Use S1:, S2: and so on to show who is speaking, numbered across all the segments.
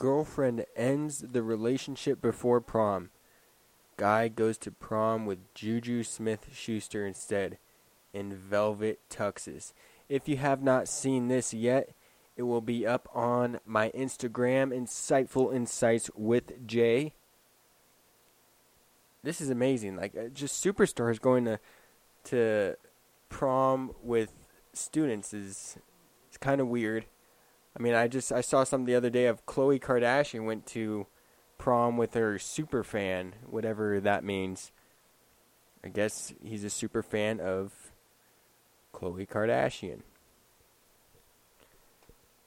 S1: girlfriend ends the relationship before prom. Guy goes to prom with Juju Smith Schuster instead in velvet tuxes. If you have not seen this yet, it will be up on my Instagram, Insightful Insights with Jay. This is amazing. Like, uh, just superstars going to to prom with students is it's kind of weird. I mean, I just I saw something the other day of Khloe Kardashian went to prom with her super fan, whatever that means. I guess he's a super fan of Khloe Kardashian.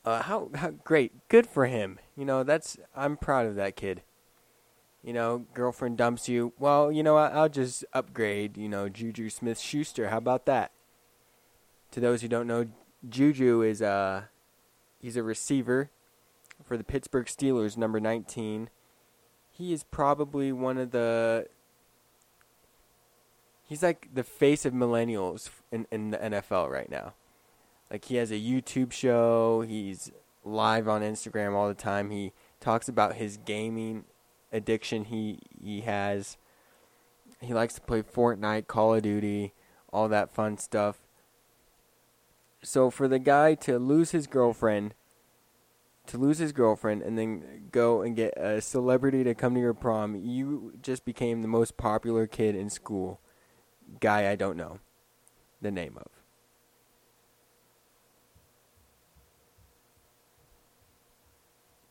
S1: Uh, how how great, good for him. You know, that's I'm proud of that kid. You know, girlfriend dumps you. Well, you know, I'll just upgrade. You know, Juju Smith Schuster. How about that? To those who don't know, Juju is a uh, he's a receiver for the Pittsburgh Steelers, number 19. He is probably one of the he's like the face of millennials in in the NFL right now. Like he has a YouTube show. He's live on Instagram all the time. He talks about his gaming addiction he he has. He likes to play Fortnite, Call of Duty, all that fun stuff. So for the guy to lose his girlfriend, to lose his girlfriend and then go and get a celebrity to come to your prom, you just became the most popular kid in school. Guy I don't know the name of.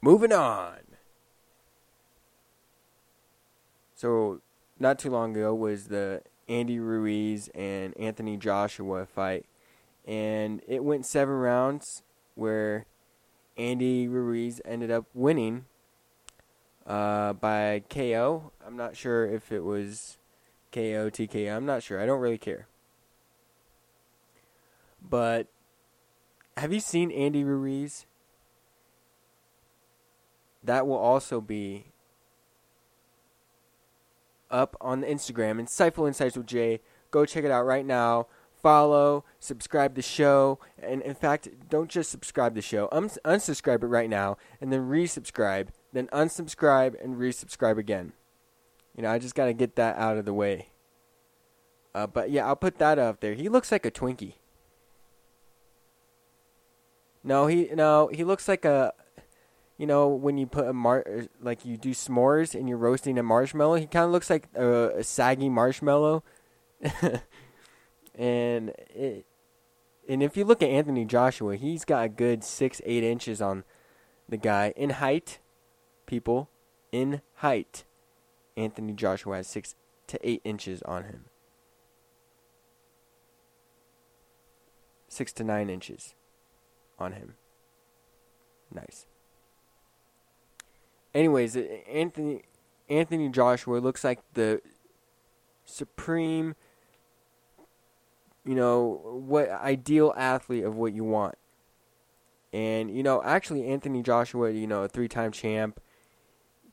S1: Moving on. So, not too long ago was the Andy Ruiz and Anthony Joshua fight, and it went seven rounds where Andy Ruiz ended up winning uh, by KO. I'm not sure if it was KO, TKO. I'm not sure. I don't really care. But have you seen Andy Ruiz? that will also be up on the Instagram, Insightful Insights with Jay. Go check it out right now. Follow, subscribe the show, and in fact, don't just subscribe the show. Un- unsubscribe it right now, and then resubscribe, then unsubscribe and resubscribe again. You know, I just got to get that out of the way. Uh, but yeah, I'll put that up there. He looks like a Twinkie. No, he no, he looks like a you know, when you put a mar like you do s'mores and you're roasting a marshmallow, he kind of looks like a, a saggy marshmallow. and it, and if you look at Anthony Joshua, he's got a good six eight inches on the guy in height. People in height, Anthony Joshua has six to eight inches on him. Six to nine inches on him. Nice. Anyways, uh, Anthony Anthony Joshua looks like the supreme you know, what ideal athlete of what you want. And you know, actually Anthony Joshua, you know, a three-time champ,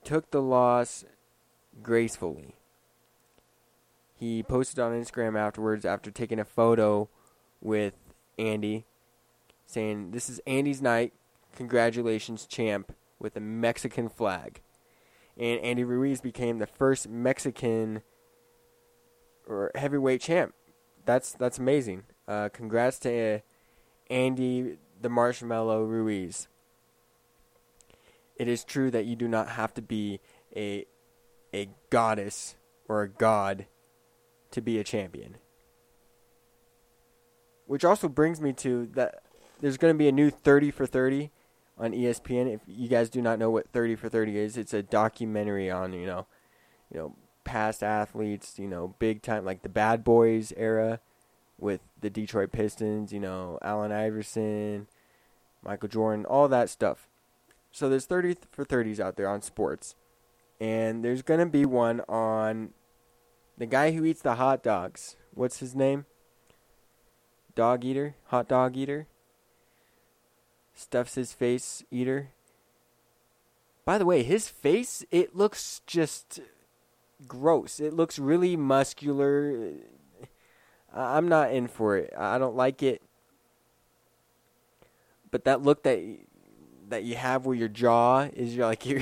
S1: took the loss gracefully. He posted on Instagram afterwards after taking a photo with Andy saying, "This is Andy's night. Congratulations, champ." with a Mexican flag. And Andy Ruiz became the first Mexican or heavyweight champ. That's that's amazing. Uh, congrats to uh, Andy the Marshmallow Ruiz. It is true that you do not have to be a a goddess or a god to be a champion. Which also brings me to that there's going to be a new 30 for 30 on ESPN. If you guys do not know what 30 for 30 is, it's a documentary on, you know, you know, past athletes, you know, big time like the Bad Boys era with the Detroit Pistons, you know, Allen Iverson, Michael Jordan, all that stuff. So there's 30 for 30s out there on sports. And there's going to be one on the guy who eats the hot dogs. What's his name? Dog eater? Hot dog eater? stuffs his face eater. By the way, his face it looks just gross. It looks really muscular. I'm not in for it. I don't like it. But that look that that you have where your jaw is your like your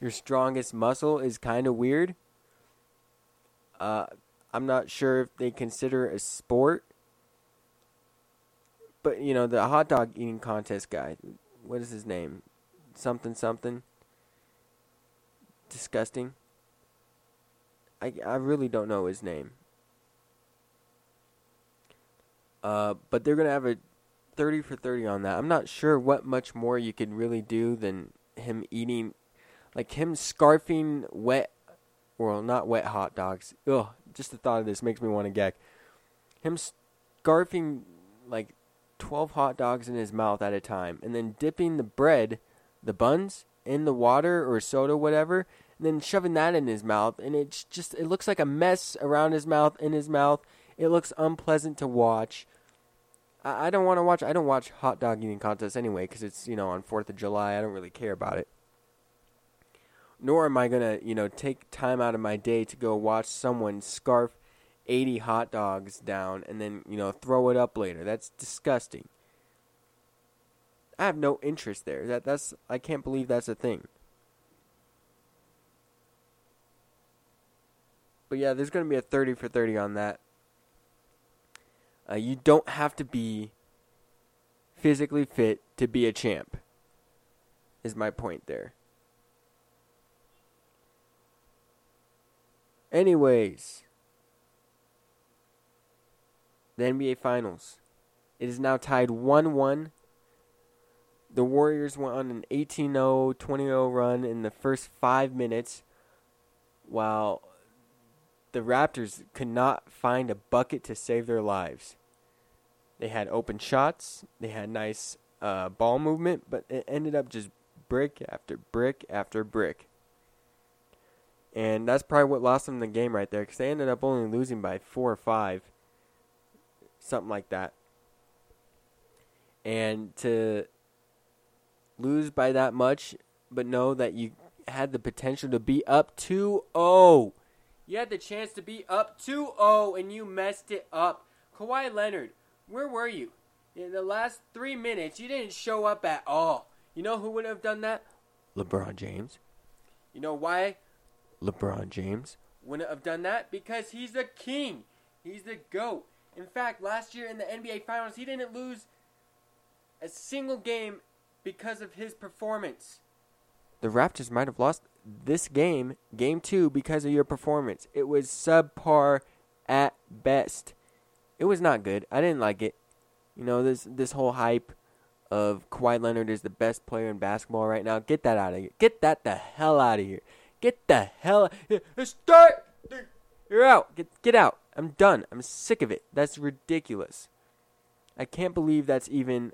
S1: your strongest muscle is kind of weird. Uh, I'm not sure if they consider a sport, but you know the hot dog eating contest guy. What is his name? Something something. Disgusting. I I really don't know his name. Uh, but they're gonna have a 30 for 30 on that. I'm not sure what much more you could really do than him eating, like him scarfing wet, well, not wet hot dogs. Ugh, just the thought of this makes me want to gag. Him scarfing like 12 hot dogs in his mouth at a time, and then dipping the bread, the buns, in the water or soda, whatever, then shoving that in his mouth, and it's just, it looks like a mess around his mouth, in his mouth. It looks unpleasant to watch. I, I don't want to watch. I don't watch hot dog eating contests anyway because it's you know on Fourth of July. I don't really care about it. Nor am I gonna you know take time out of my day to go watch someone scarf eighty hot dogs down and then you know throw it up later. That's disgusting. I have no interest there. That that's I can't believe that's a thing. But yeah, there's going to be a 30 for 30 on that. Uh, you don't have to be physically fit to be a champ. Is my point there. Anyways, the NBA Finals. It is now tied 1 1. The Warriors went on an 18 0, 20 0 run in the first five minutes, while the Raptors could not find a bucket to save their lives. They had open shots, they had nice uh, ball movement, but it ended up just brick after brick after brick. And that's probably what lost them the game right there because they ended up only losing by four or five, something like that. And to lose by that much, but know that you had the potential to be up 2 0 you had the chance to be up 2 0 and you messed it up. Kawhi Leonard, where were you? In the last three minutes, you didn't show up at all. You know who would have done that? LeBron James. You know why? LeBron James wouldn't have done that because he's the king. He's the GOAT. In fact, last year in the NBA Finals, he didn't lose a single game because of his performance. The Raptors might have lost this game, game two, because of your performance. It was subpar at best. It was not good. I didn't like it. You know, this this whole hype of Kawhi Leonard is the best player in basketball right now. Get that out of here. Get that the hell out of here. Get the hell start You're out. Get get out. I'm done. I'm sick of it. That's ridiculous. I can't believe that's even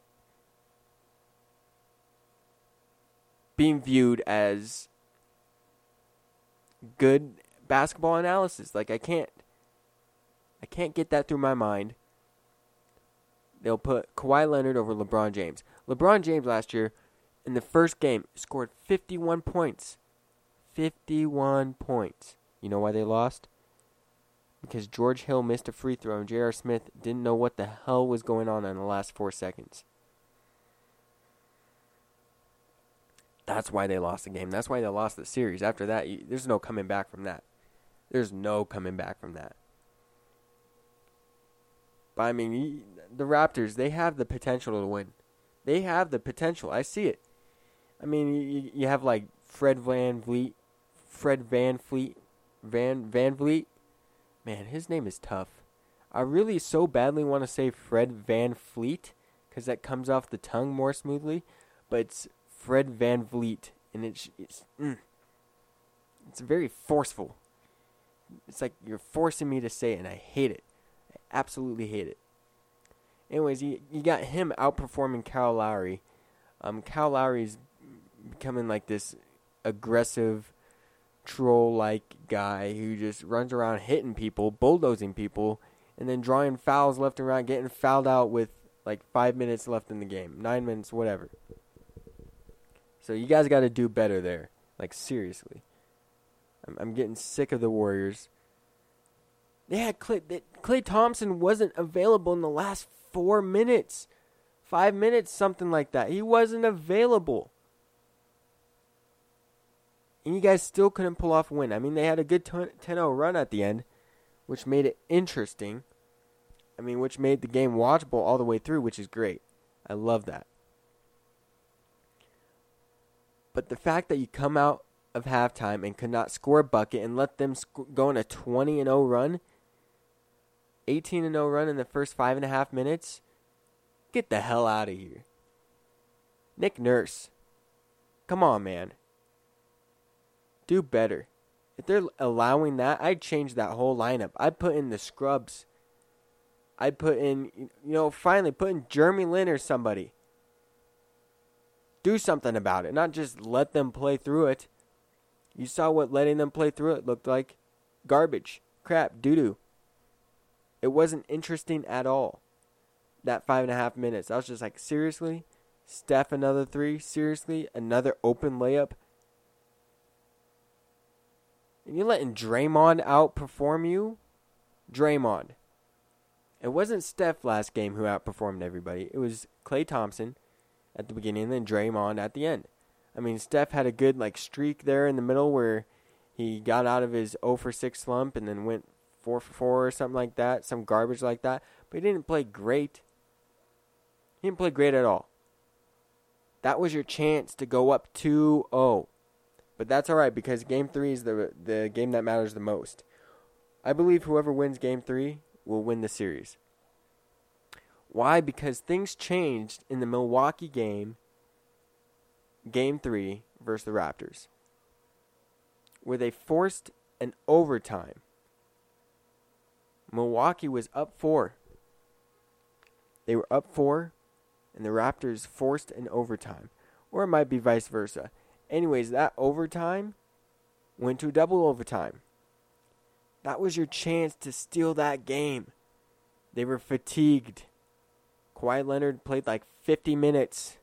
S1: being viewed as good basketball analysis. Like I can't I can't get that through my mind. They'll put Kawhi Leonard over LeBron James. LeBron James last year in the first game scored 51 points. 51 points. You know why they lost? Because George Hill missed a free throw and J.R. Smith didn't know what the hell was going on in the last 4 seconds. That's why they lost the game. That's why they lost the series. After that, you, there's no coming back from that. There's no coming back from that. But I mean, you, the Raptors, they have the potential to win. They have the potential. I see it. I mean, you, you have like Fred VanVleet, Fred VanVleet, Van VanVleet. Man, his name is tough. I really so badly want to say Fred VanVleet because that comes off the tongue more smoothly, but it's Fred VanVleet, and it's it's mm, it's very forceful. It's like you're forcing me to say it, and I hate it. I absolutely hate it. Anyways, you you got him outperforming Kyle Lowry. Um, Kyle Lowry's becoming like this aggressive, troll-like guy who just runs around hitting people, bulldozing people, and then drawing fouls left and right, getting fouled out with like five minutes left in the game, nine minutes, whatever. So you guys got to do better there. Like seriously, I'm, I'm getting sick of the Warriors. They had Klay, they, Klay Thompson wasn't available in the last four minutes, five minutes, something like that. He wasn't available. And you guys still couldn't pull off a win. I mean, they had a good 10 0 run at the end, which made it interesting. I mean, which made the game watchable all the way through, which is great. I love that. But the fact that you come out of halftime and could not score a bucket and let them sc- go on a 20 and 0 run, 18 and 0 run in the first five and a half minutes, get the hell out of here. Nick Nurse, come on, man. Do better. If they're allowing that, I'd change that whole lineup. I'd put in the scrubs. I'd put in, you know, finally put in Jeremy Lin or somebody. Do something about it, not just let them play through it. You saw what letting them play through it looked like garbage, crap, doo doo. It wasn't interesting at all. That five and a half minutes. I was just like, seriously? Steph another three? Seriously? Another open layup? And you're letting Draymond outperform you? Draymond. It wasn't Steph last game who outperformed everybody. It was Klay Thompson at the beginning and then Draymond at the end. I mean, Steph had a good like streak there in the middle where he got out of his 0 for 6 slump and then went 4 for 4 or something like that, some garbage like that. But he didn't play great. He didn't play great at all. That was your chance to go up 2-0. But that's all right because game 3 is the the game that matters the most. I believe whoever wins game 3 will win the series. Why? Because things changed in the Milwaukee game game three versus the Raptors, where they forced an overtime. Milwaukee was up four. They were up four, and the Raptors forced an overtime. Or it might be vice versa. Anyways, that overtime went to double overtime. That was your chance to steal that game. They were fatigued. Kawhi Leonard played like 50 minutes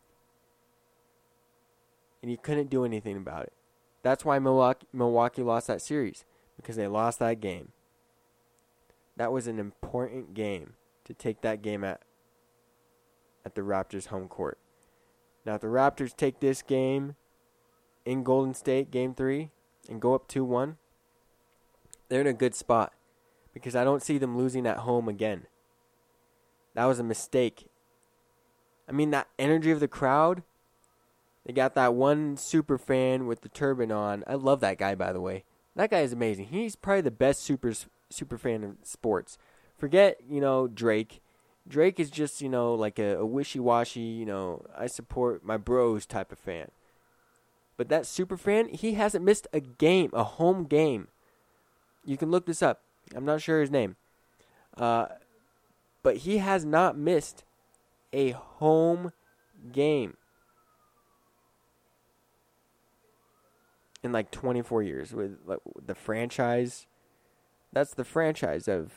S1: and you couldn't do anything about it. That's why Milwaukee, Milwaukee lost that series because they lost that game. That was an important game to take that game at at the Raptors home court. Now if the Raptors take this game in Golden State game 3 and go up 2-1, they're in a good spot because I don't see them losing at home again. That was a mistake. I mean that energy of the crowd they got that one super fan with the turban on. I love that guy, by the way. That guy is amazing. He's probably the best super super fan of sports. Forget you know Drake. Drake is just you know like a, a wishy washy you know I support my bros type of fan. But that super fan, he hasn't missed a game, a home game. You can look this up. I'm not sure his name. Uh, but he has not missed a home game. in like 24 years with like, the franchise. That's the franchise of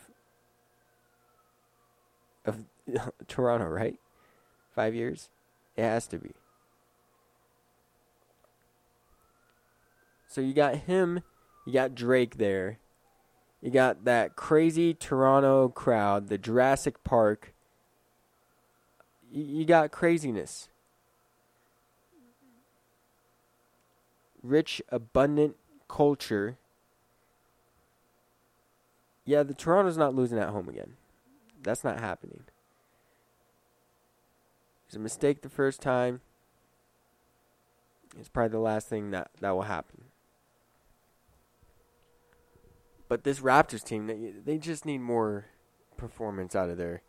S1: of Toronto, right? Five years, it has to be. So you got him, you got Drake there, you got that crazy Toronto crowd, the Jurassic Park. You got craziness. rich, abundant culture. Yeah, the Toronto's not losing at home again. That's not happening. It's a mistake the first time. It's probably the last thing that, that will happen. But this Raptors team, they, they just need more performance out of their,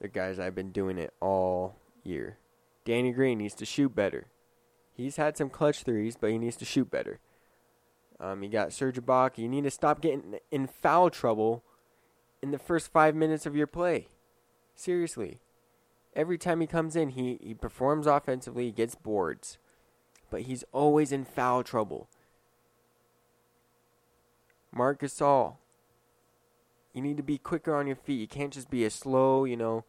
S1: their guys. I've been doing it all year. Danny Green needs to shoot better. He's had some clutch threes, but he needs to shoot better. Um, you got Serge Ibaka. You need to stop getting in foul trouble in the first five minutes of your play. Seriously. Every time he comes in, he, he performs offensively, he gets boards. But he's always in foul trouble. Marc Gasol. You need to be quicker on your feet. You can't just be a slow, you know,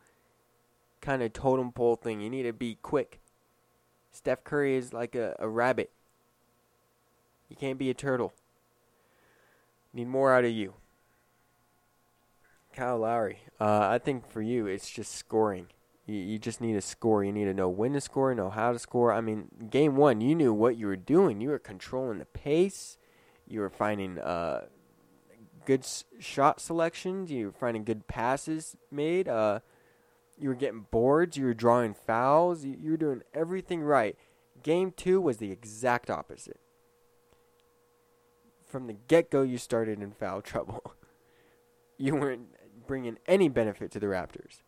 S1: kind of totem pole thing. You need to be quick. Steph Curry is like a, a rabbit. You can't be a turtle. Need more out of you. Kyle Lowry. Uh, I think for you, it's just scoring. You, you just need to score. You need to know when to score, know how to score. I mean, game one, you knew what you were doing. You were controlling the pace. You were finding uh, good shot selections. You were finding good passes made. Uh, you were getting boards. You were drawing fouls. You, you were doing everything right. Game two was the exact opposite. From the get go, you started in foul trouble. you weren't bringing any benefit to the Raptors.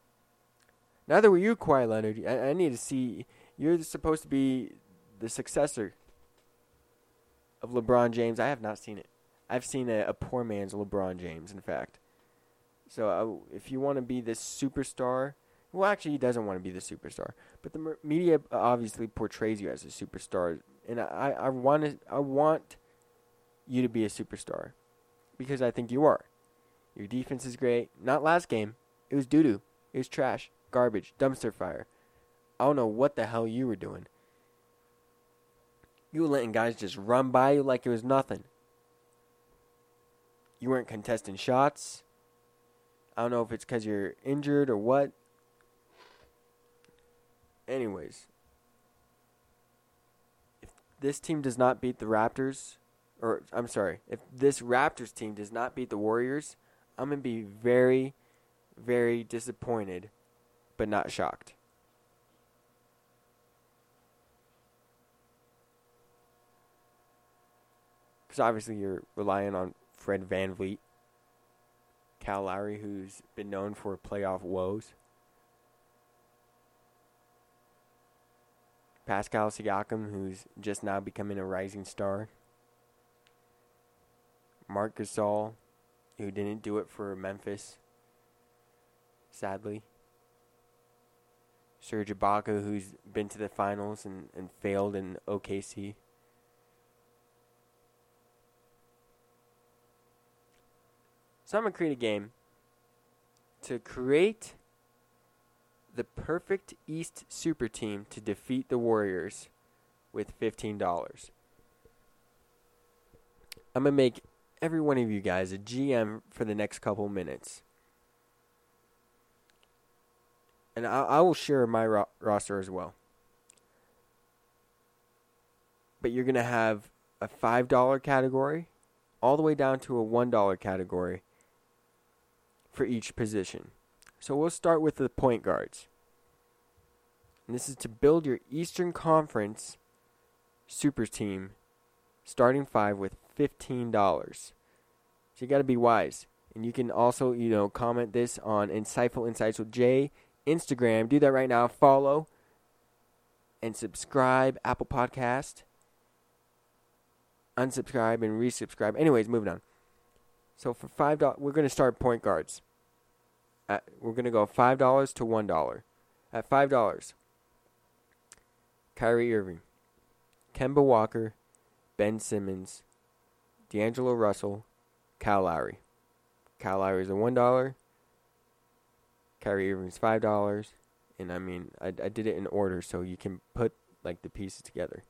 S1: Neither were you, Kawhi Leonard. I, I need to see. You're supposed to be the successor of LeBron James. I have not seen it. I've seen a, a poor man's LeBron James, in fact. So uh, if you want to be this superstar, well, actually, he doesn't want to be the superstar, but the media obviously portrays you as a superstar, and I, I want I want you to be a superstar because I think you are. Your defense is great. Not last game. It was doo doo. It was trash garbage, dumpster fire. I don't know what the hell you were doing. You were letting guys just run by you like it was nothing. You weren't contesting shots. I don't know if it's because you're injured or what. Anyways, if this team does not beat the Raptors, or I'm sorry, if this Raptors team does not beat the Warriors, I'm going to be very, very disappointed but not shocked. Because obviously you're relying on Fred Van VanVleet, Kyle Lowry, who's been known for playoff woes, Pascal Siakam, who's just now becoming a rising star, Marc Gasol, who didn't do it for Memphis, sadly. Serge Ibaka, who's been to the finals and, and failed in OKC. So I'm going to create a game to create the perfect East super team to defeat the Warriors with $15. I'm going to make every one of you guys a GM for the next couple minutes and I, I will share my ro- roster as well. But you're gonna have a five dollar category, all the way down to a one dollar category for each position. So we'll start with the point guards. And this is to build your Eastern Conference super team, starting five with fifteen dollars. So you got to be wise, and you can also you know comment this on Insightful Insights with Jay Instagram. Do that right now. Follow and subscribe. Apple Podcast. Unsubscribe and resubscribe. Anyways, moving on. So for five dollars, we're gonna start point guards. At, we're gonna go five dollars to one dollar. At five dollars, Kyrie Irving, Kemba Walker, Ben Simmons, D'Angelo Russell, Kyle Lowry. Kyle Lowry is a one dollar. Kyrie Irving's five dollars, and I mean I I did it in order so you can put like the pieces together.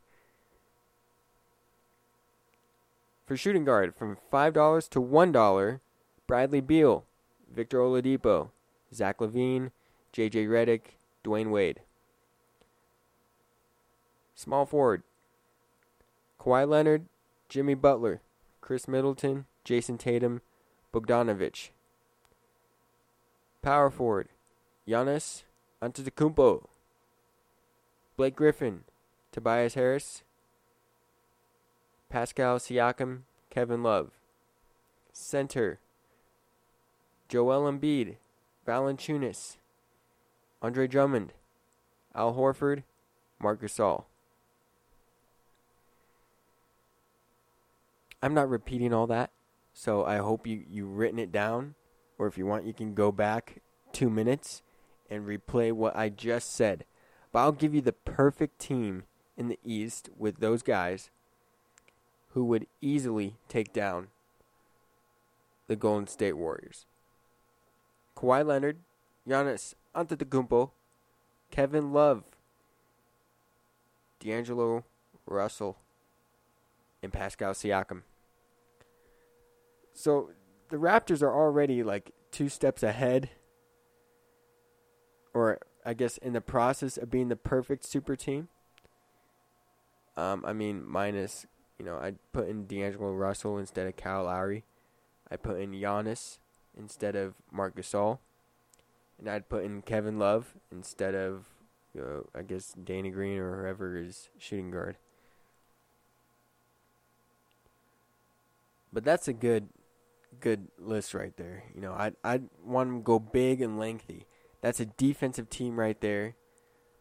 S1: For shooting guard, from five dollars to one dollar, Bradley Beal, Victor Oladipo, Zach LaVine, J.J. Redick, Dwyane Wade. Small forward, Kawhi Leonard, Jimmy Butler, Khris Middleton, Jayson Tatum, Bogdanovich, Power forward, Giannis Antetokounmpo. Blake Griffin, Tobias Harris, Pascal Siakam, Kevin Love. Center, Joel Embiid, Valanciunas, Andre Drummond, Al Horford, Marc Gasol. I'm not repeating all that, so I hope you you written it down or if you want, you can go back two minutes and replay what I just said. But I'll give you the perfect team in the East with those guys who would easily take down the Golden State Warriors. Kawhi Leonard, Giannis Antetokounmpo, Kevin Love, D'Angelo Russell, and Pascal Siakam. So the Raptors are already like two steps ahead or I guess, in the process of being the perfect super team. Um, I mean, minus, you know, I'd put in D'Angelo Russell instead of Kyle Lowry. I'd put in Giannis instead of Marc Gasol. And I'd put in Kevin Love instead of, you know, I guess, Danny Green or whoever is shooting guard. But that's a good good list right there. You know, I I want them to go big and lengthy. That's a defensive team right there.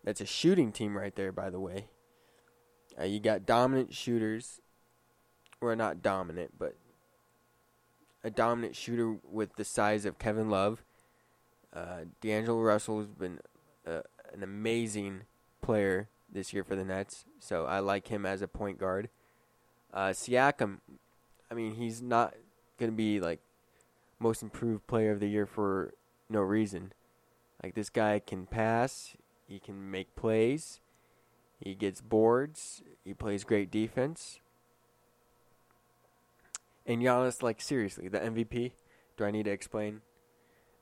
S1: That's a shooting team right there, by the way. Uh, you got dominant shooters, or not dominant, but a dominant shooter with the size of Kevin Love. Uh, D'Angelo Russell has been uh, an amazing player this year for the Nets, so I like him as a point guard. Uh, Siakam, I mean, he's not going to be like most improved player of the year for no reason. Like this guy can pass, he can make plays, he gets boards, he plays great defense. And Giannis, like seriously, the MVP. Do I need to explain?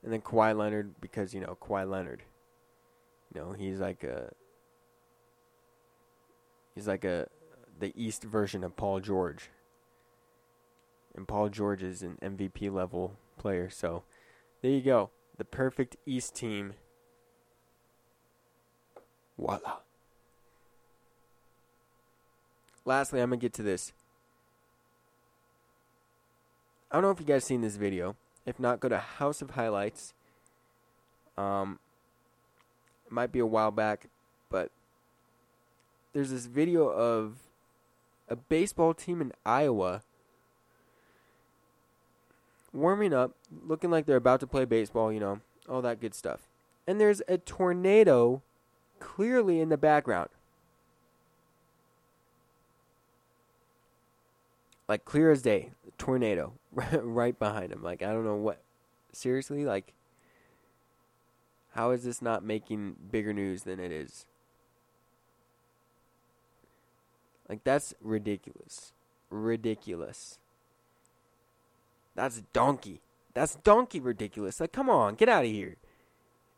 S1: And then Kawhi Leonard, because you know Kawhi Leonard. You know he's like a. He's like a, the East version of Paul George. And Paul George is an MVP level player, so there you go the perfect East team. Voila. Lastly, I'm to get to this. I don't know if you guys seen this video. If not, go to House of Highlights. Um, it might be a while back, but there's this video of a baseball team in Iowa warming up, looking like they're about to play baseball, you know, all that good stuff. And there's a tornado clearly in the background. Like clear as day, tornado right behind him. Like I don't know what seriously like how is this not making bigger news than it is? Like that's ridiculous. Ridiculous. That's donkey. That's donkey ridiculous. Like, come on, get out of here.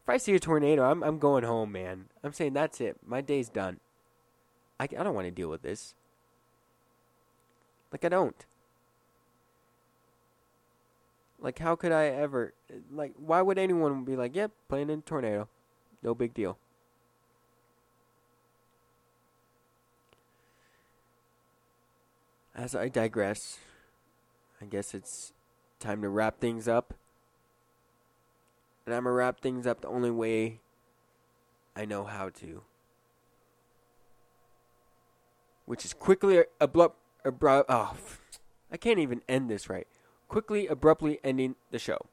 S1: If I see a tornado, I'm I'm going home, man. I'm saying that's it. My day's done. I, I don't want to deal with this. Like I don't. Like how could I ever like why would anyone be like, "Yep, yeah, playing in a tornado. No big deal." As I digress, I guess it's time to wrap things up. And I'm going to wrap things up the only way I know how to. Which is quickly abrupt, abrupt, oh, I can't even end this right. Quickly, abruptly ending the show.